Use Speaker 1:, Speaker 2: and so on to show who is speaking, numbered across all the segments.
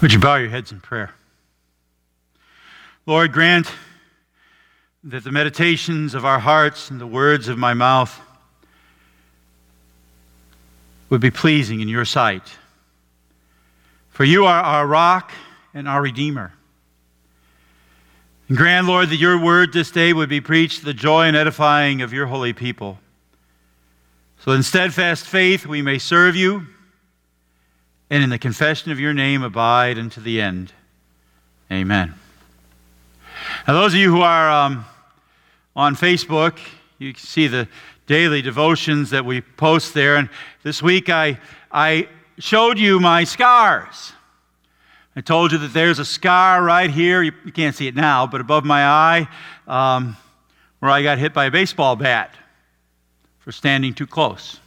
Speaker 1: Would you bow your heads in prayer? Lord, grant that the meditations of our hearts and the words of my mouth would be pleasing in your sight. For you are our rock and our Redeemer. And grant, Lord, that your word this day would be preached to the joy and edifying of your holy people. So in steadfast faith we may serve you and in the confession of your name abide unto the end. Amen. Now, those of you who are um, on Facebook, you can see the daily devotions that we post there. And this week I, I showed you my scars. I told you that there's a scar right here. You, you can't see it now, but above my eye, um, where I got hit by a baseball bat for standing too close.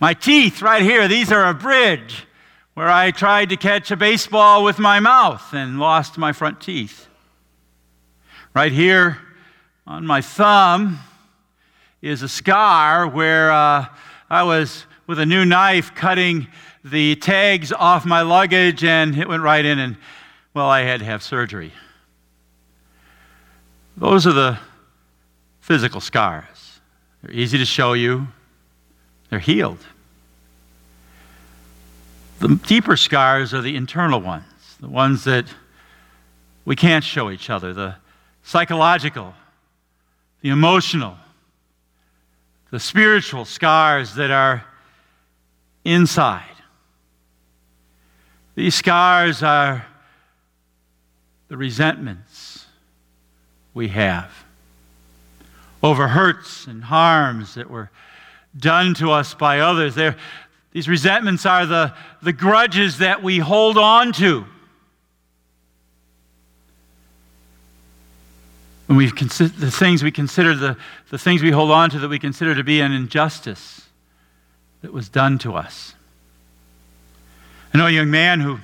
Speaker 1: My teeth right here, these are a bridge where I tried to catch a baseball with my mouth and lost my front teeth. Right here on my thumb is a scar where uh, I was with a new knife cutting the tags off my luggage and it went right in and, well, I had to have surgery. Those are the physical scars. They're easy to show you, they're healed. The deeper scars are the internal ones, the ones that we can't show each other, the psychological, the emotional, the spiritual scars that are inside. These scars are the resentments we have over hurts and harms that were done to us by others. They're, these resentments are the, the grudges that we hold on to. When we consider the things we consider the, the things we hold on to that we consider to be an injustice that was done to us. I know a young man who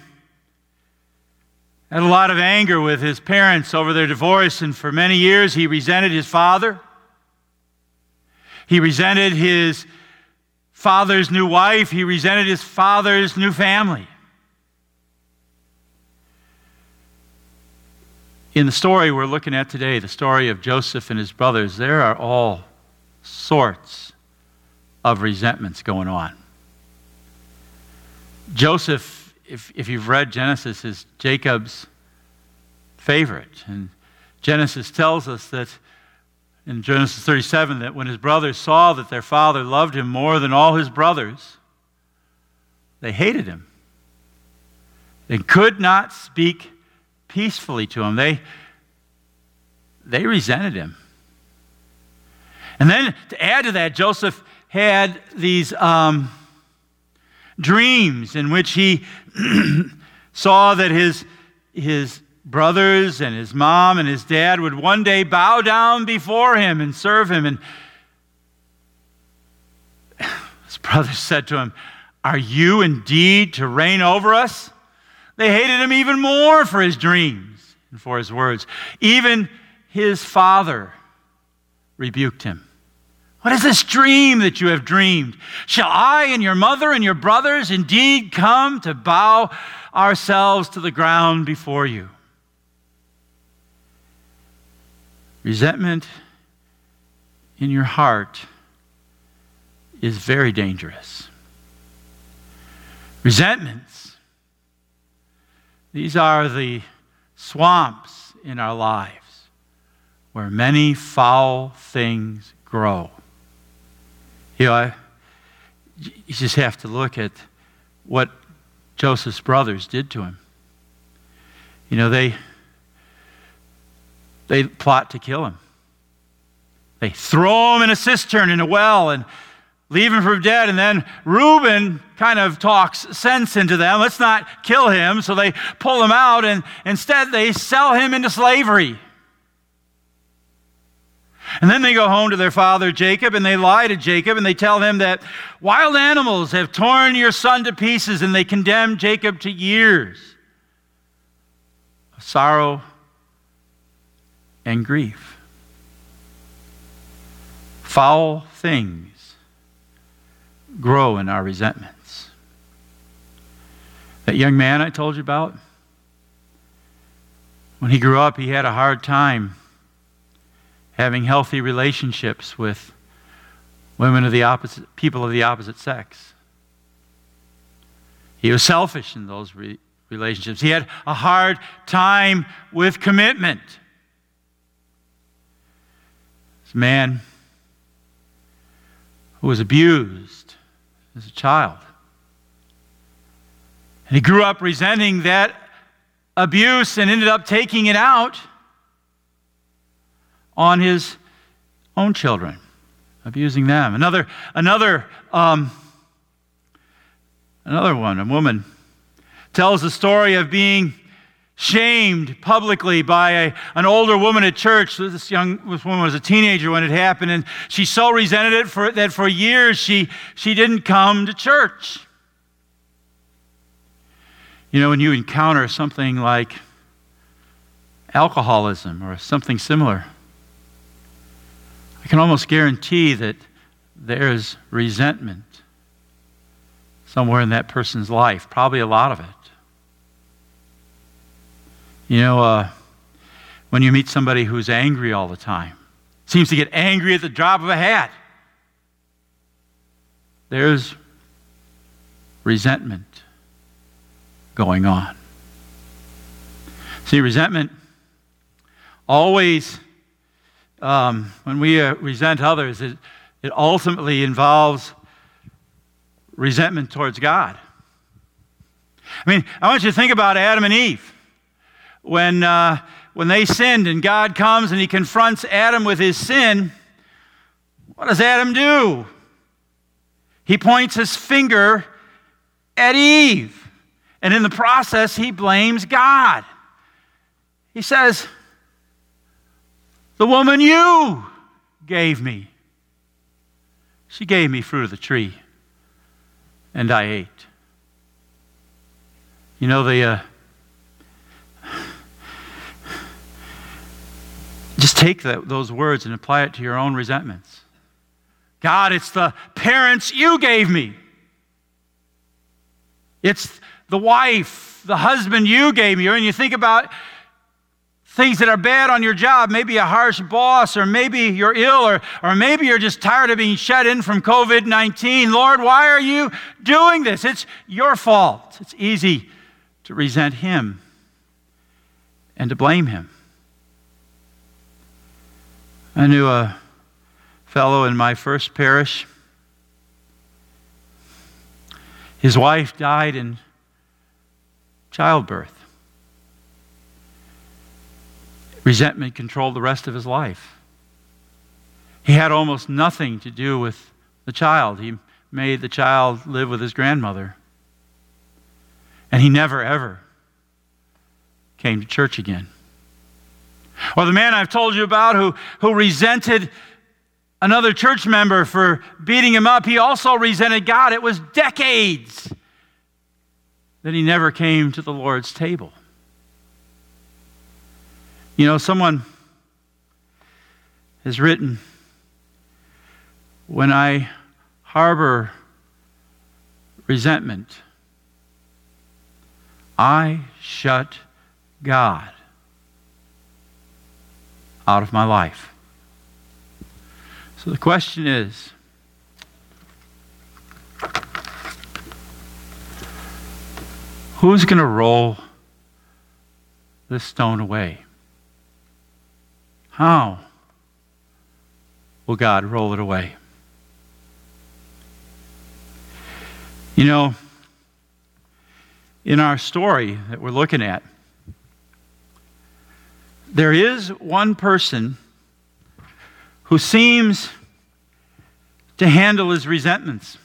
Speaker 1: had a lot of anger with his parents over their divorce, and for many years he resented his father. He resented his father's new wife. He resented his father's new family. In the story we're looking at today, the story of Joseph and his brothers, there are all sorts of resentments going on. Joseph, if, if you've read Genesis, is Jacob's favorite. And Genesis tells us that in Genesis 37 that when his brothers saw that their father loved him more than all his brothers, they hated him. They could not speak peacefully to him. They, they resented him. And then to add to that, Joseph had these um, dreams in which he saw that his, his brothers and his mom and his dad would one day bow down before him and serve him. And his brothers said to him, Are you indeed to reign over us? They hated him even more for his dreams and for his words. Even his father rebuked him. What is this dream that you have dreamed? Shall I and your mother and your brothers indeed come to bow ourselves to the ground before you? Resentment in your heart is very dangerous. Resentments, these are the swamps in our lives where many foul things grow. You know, I, you just have to look at what Joseph's brothers did to him. You know, they they plot to kill him. They throw him in a cistern in a well and leave him for dead. And then Reuben kind of talks sense into them. Let's not kill him. So they pull him out and instead they sell him into slavery. And then they go home to their father Jacob and they lie to Jacob and they tell him that wild animals have torn your son to pieces and they condemn Jacob to years of sorrow and grief. Foul things grow in our resentments. That young man I told you about, when he grew up, he had a hard time having healthy relationships with women of the opposite, people of the opposite sex. He was selfish in those re- relationships. He had a hard time with commitment. This man who was abused as a child. And he grew up resenting that abuse and ended up taking it out on his own children, abusing them. Another, another, um, another one, a woman, tells the story of being shamed publicly by a, an older woman at church. This young this woman was a teenager when it happened, and she so resented it for, that for years she, she didn't come to church. You know, when you encounter something like alcoholism or something similar, I can almost guarantee that there's resentment somewhere in that person's life, probably a lot of it. You know, uh, when you meet somebody who's angry all the time, seems to get angry at the drop of a hat, there's resentment going on. See, resentment always, um, when we uh, resent others, it, it ultimately involves resentment towards God. I mean, I want you to think about Adam and Eve when, uh, when they sinned and God comes and he confronts Adam with his sin, what does Adam do? He points his finger at Eve. And in the process, he blames God. He says, The woman you gave me, she gave me fruit of the tree, and I ate. You know, the. Uh, Just take those words and apply it to your own resentments. God, it's the parents you gave me. It's the wife, the husband you gave me. And you think about things that are bad on your job, maybe a harsh boss, or maybe you're ill, or, or maybe you're just tired of being shut in from COVID 19. Lord, why are you doing this? It's your fault. It's easy to resent Him and to blame Him. I knew a fellow in my first parish. His wife died in childbirth. Resentment controlled the rest of his life. He had almost nothing to do with the child. He made the child live with his grandmother. And he never, ever came to church again. Or the man I've told you about who, who resented another church member for beating him up, he also resented God. It was decades that he never came to the Lord's table. You know, someone has written, when I harbor resentment, I shut God out of my life. So the question is who's going to roll this stone away? How will God roll it away? You know, in our story that we're looking at, there is one person who seems to handle his resentments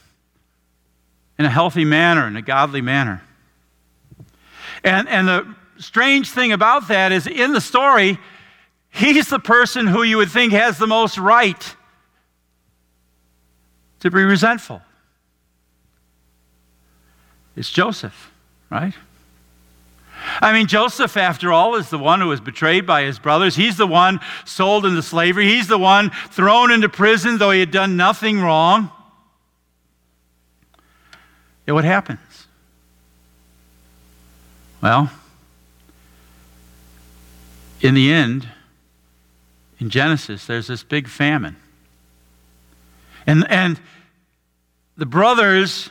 Speaker 1: in a healthy manner, in a godly manner. And, and the strange thing about that is in the story, he's the person who you would think has the most right to be resentful. It's Joseph, right? I mean, Joseph, after all, is the one who was betrayed by his brothers. He's the one sold into slavery. He's the one thrown into prison, though he had done nothing wrong. Yet what happens? Well, in the end, in Genesis, there's this big famine. And, and the brothers,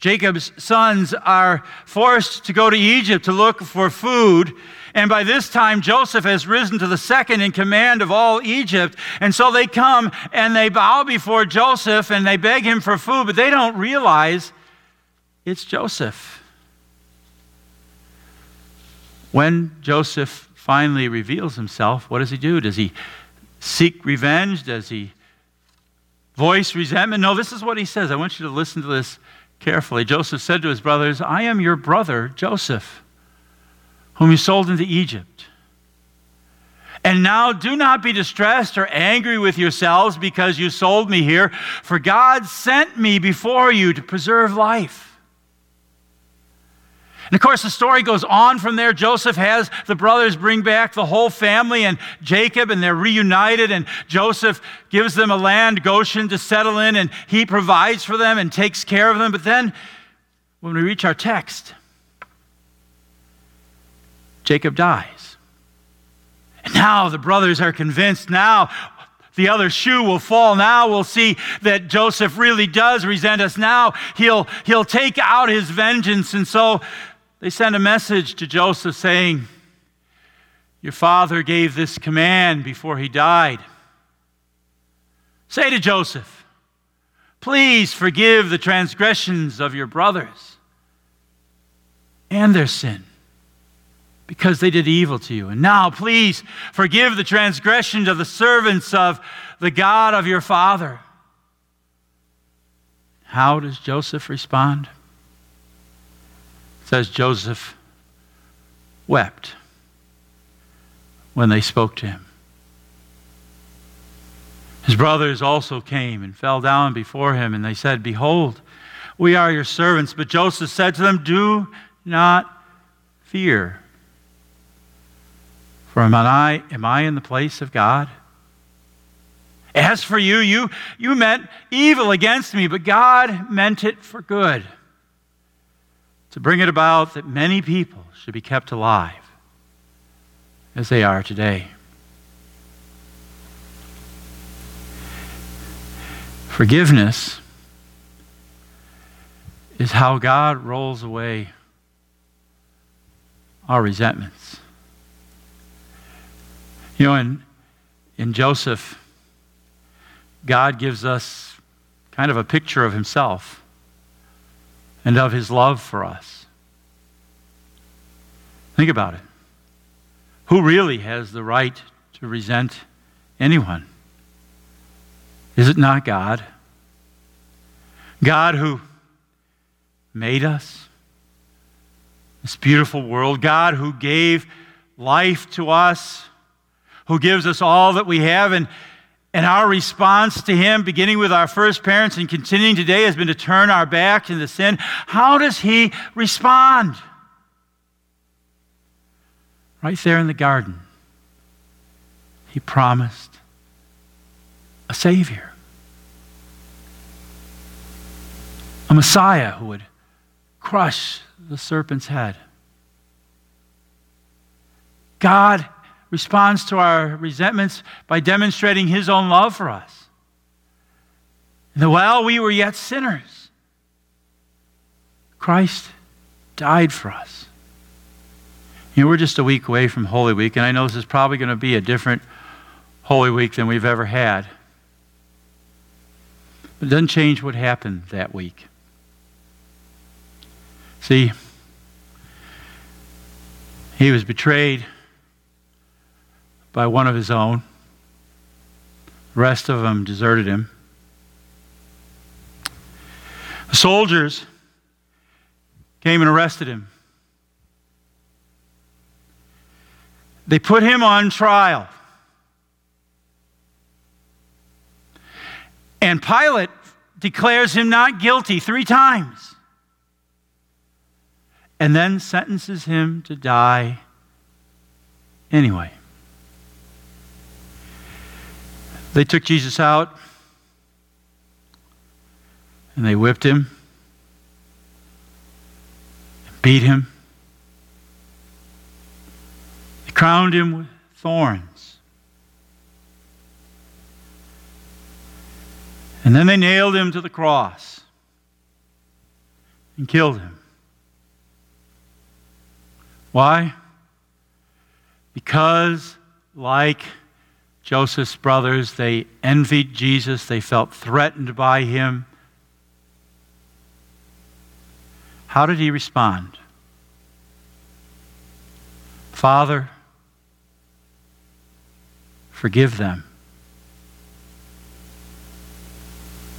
Speaker 1: Jacob's sons, are forced to go to Egypt to look for food. And by this time, Joseph has risen to the second in command of all Egypt. And so they come and they bow before Joseph and they beg him for food, but they don't realize it's Joseph. When Joseph finally reveals himself, what does he do? Does he seek revenge? Does he voice resentment? No, this is what he says. I want you to listen to this carefully. Joseph said to his brothers, I am your brother, Joseph, whom you sold into Egypt. And now do not be distressed or angry with yourselves because you sold me here, for God sent me before you to preserve life. And of course, the story goes on from there. Joseph has the brothers bring back the whole family and Jacob, and they're reunited. And Joseph gives them a land, Goshen, to settle in, and he provides for them and takes care of them. But then, when we reach our text, Jacob dies. And now the brothers are convinced now the other shoe will fall. Now we'll see that Joseph really does resent us. Now he'll, he'll take out his vengeance. And so they send a message to Joseph saying, Your father gave this command before he died. Say to Joseph, Please forgive the transgressions of your brothers and their sin because they did evil to you. And now, please forgive the transgressions of the servants of the God of your father. How does Joseph respond? Says Joseph wept when they spoke to him. His brothers also came and fell down before him, and they said, Behold, we are your servants. But Joseph said to them, Do not fear. For am I, am I in the place of God? As for you, you, you meant evil against me, but God meant it for good to bring it about that many people should be kept alive as they are today. Forgiveness is how God rolls away our resentments. You know, in, in Joseph, God gives us kind of a picture of himself and of his love for us. Think about it. Who really has the right to resent anyone? Is it not God? God who made us, this beautiful world, God who gave life to us, who gives us all that we have, and and our response to Him, beginning with our first parents and continuing today, has been to turn our back into sin. How does He respond? Right there in the garden, He promised a Savior, a Messiah who would crush the serpent's head. God responds to our resentments by demonstrating his own love for us. And while we were yet sinners, Christ died for us. You know, we're just a week away from Holy Week, and I know this is probably going to be a different Holy Week than we've ever had. But it doesn't change what happened that week. See, he was betrayed by one of his own. The rest of them deserted him. The soldiers came and arrested him. They put him on trial. And Pilate declares him not guilty three times and then sentences him to die anyway. They took Jesus out and they whipped him, beat him, they crowned him with thorns. And then they nailed him to the cross and killed him. Why? Because, like Joseph's brothers, they envied Jesus, they felt threatened by him. How did he respond? Father, forgive them.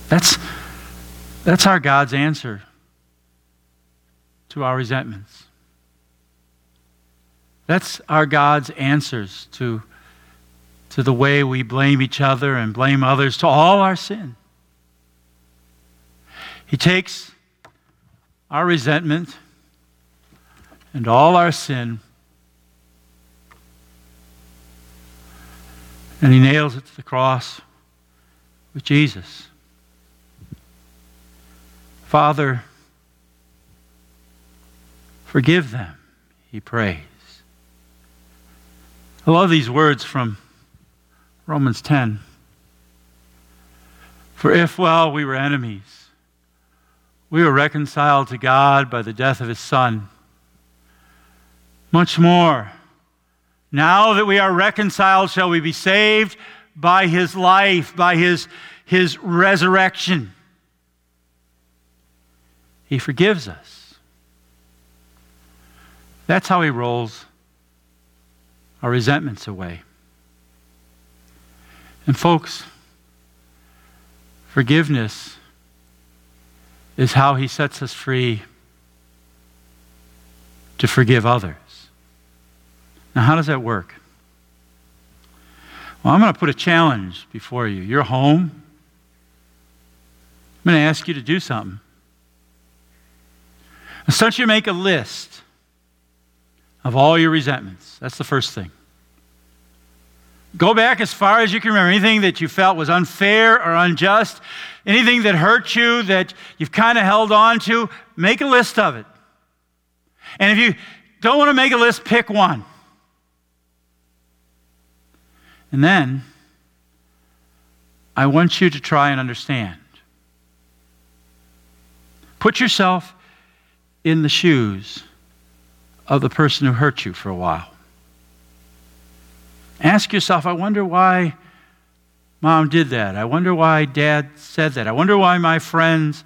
Speaker 1: That's, that's our God's answer to our resentments. That's our God's answers to, to the way we blame each other and blame others, to all our sin. He takes our resentment and all our sin and he nails it to the cross with Jesus. Father, forgive them, he prays. I love these words from Romans 10. For if while we were enemies, we were reconciled to God by the death of his Son, much more now that we are reconciled, shall we be saved by his life, by his, his resurrection. He forgives us. That's how he rolls our resentments away. And, folks, forgiveness is how he sets us free to forgive others. Now, how does that work? Well, I'm going to put a challenge before you. You're home. I'm going to ask you to do something. I want you to make a list of all your resentments. That's the first thing. Go back as far as you can remember. Anything that you felt was unfair or unjust, anything that hurt you that you've kind of held on to, make a list of it. And if you don't want to make a list, pick one. And then I want you to try and understand. Put yourself in the shoes of the person who hurt you for a while. Ask yourself, I wonder why mom did that. I wonder why dad said that. I wonder why my friends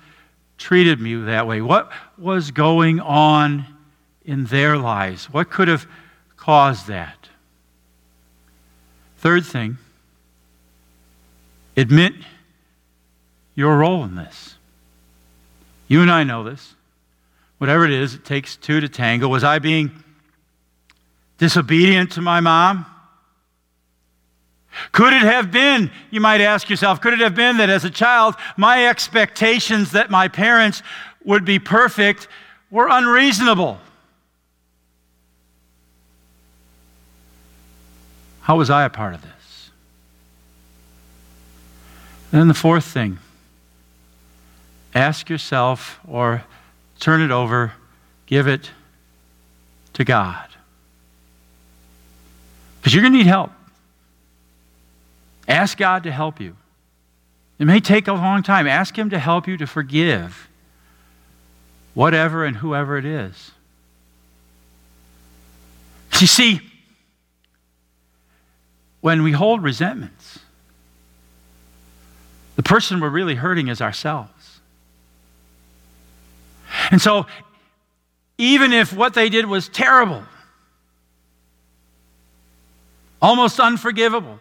Speaker 1: treated me that way. What was going on in their lives? What could have caused that? Third thing, admit your role in this. You and I know this. Whatever it is, it takes two to tango. Was I being disobedient to my mom? Could it have been, you might ask yourself, could it have been that as a child, my expectations that my parents would be perfect were unreasonable? How was I a part of this? And then the fourth thing ask yourself or turn it over, give it to God. Because you're going to need help. Ask God to help you. It may take a long time. Ask Him to help you to forgive whatever and whoever it is. You see, when we hold resentments, the person we're really hurting is ourselves. And so, even if what they did was terrible, almost unforgivable,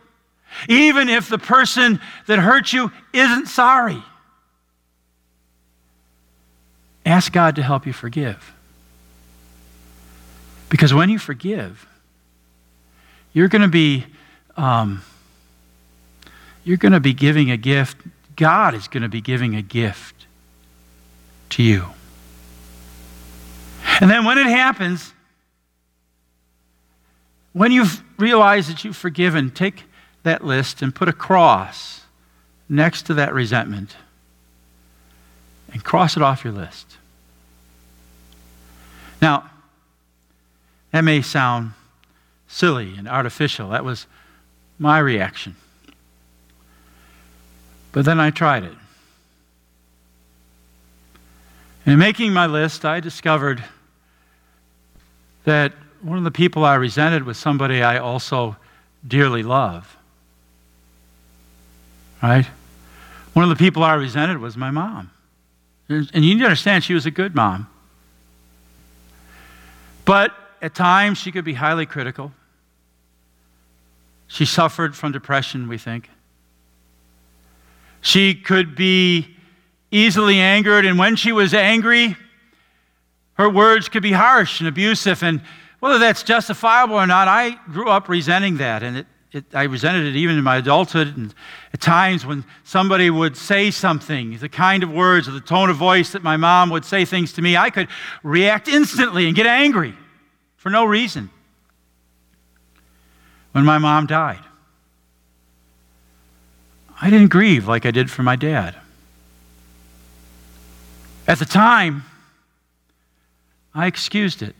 Speaker 1: even if the person that hurt you isn't sorry, ask God to help you forgive. Because when you forgive, you're going to be um, you're going to be giving a gift. God is going to be giving a gift to you. And then when it happens, when you've realized that you've forgiven, take that list and put a cross next to that resentment and cross it off your list. Now, that may sound silly and artificial. That was my reaction. But then I tried it. In making my list, I discovered that one of the people I resented was somebody I also dearly love. Right? One of the people I resented was my mom. And you need to understand, she was a good mom. But at times, she could be highly critical. She suffered from depression, we think. She could be easily angered, and when she was angry, her words could be harsh and abusive. And whether that's justifiable or not, I grew up resenting that. And it, it, I resented it even in my adulthood. And at times when somebody would say something, the kind of words or the tone of voice that my mom would say things to me, I could react instantly and get angry for no reason. When my mom died, I didn't grieve like I did for my dad. At the time, I excused it,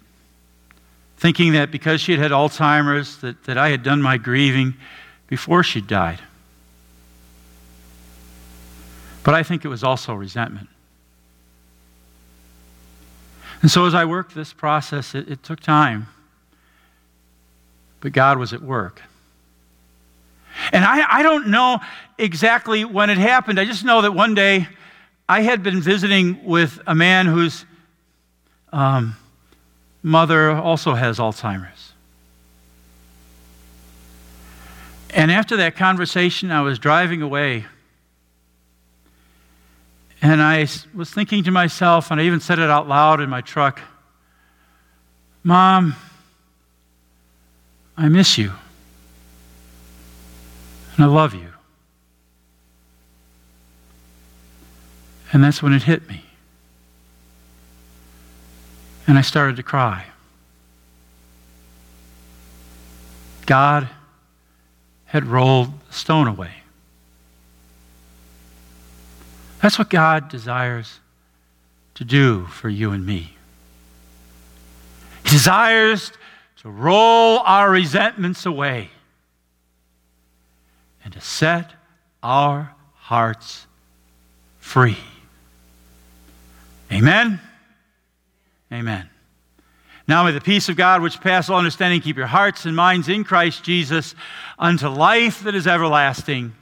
Speaker 1: thinking that because she had had Alzheimer's, that, that I had done my grieving before she died. But I think it was also resentment. And so as I worked this process, it, it took time. But God was at work. And I, I don't know exactly when it happened. I just know that one day I had been visiting with a man who's. um, mother also has Alzheimer's. And after that conversation, I was driving away. And I was thinking to myself, and I even said it out loud in my truck Mom, I miss you. And I love you. And that's when it hit me. And I started to cry. God had rolled the stone away. That's what God desires to do for you and me. He desires to roll our resentments away and to set our hearts free. Amen? Amen. Now may the peace of God, which passes all understanding, keep your hearts and minds in Christ Jesus unto life that is everlasting.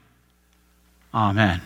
Speaker 1: Amen.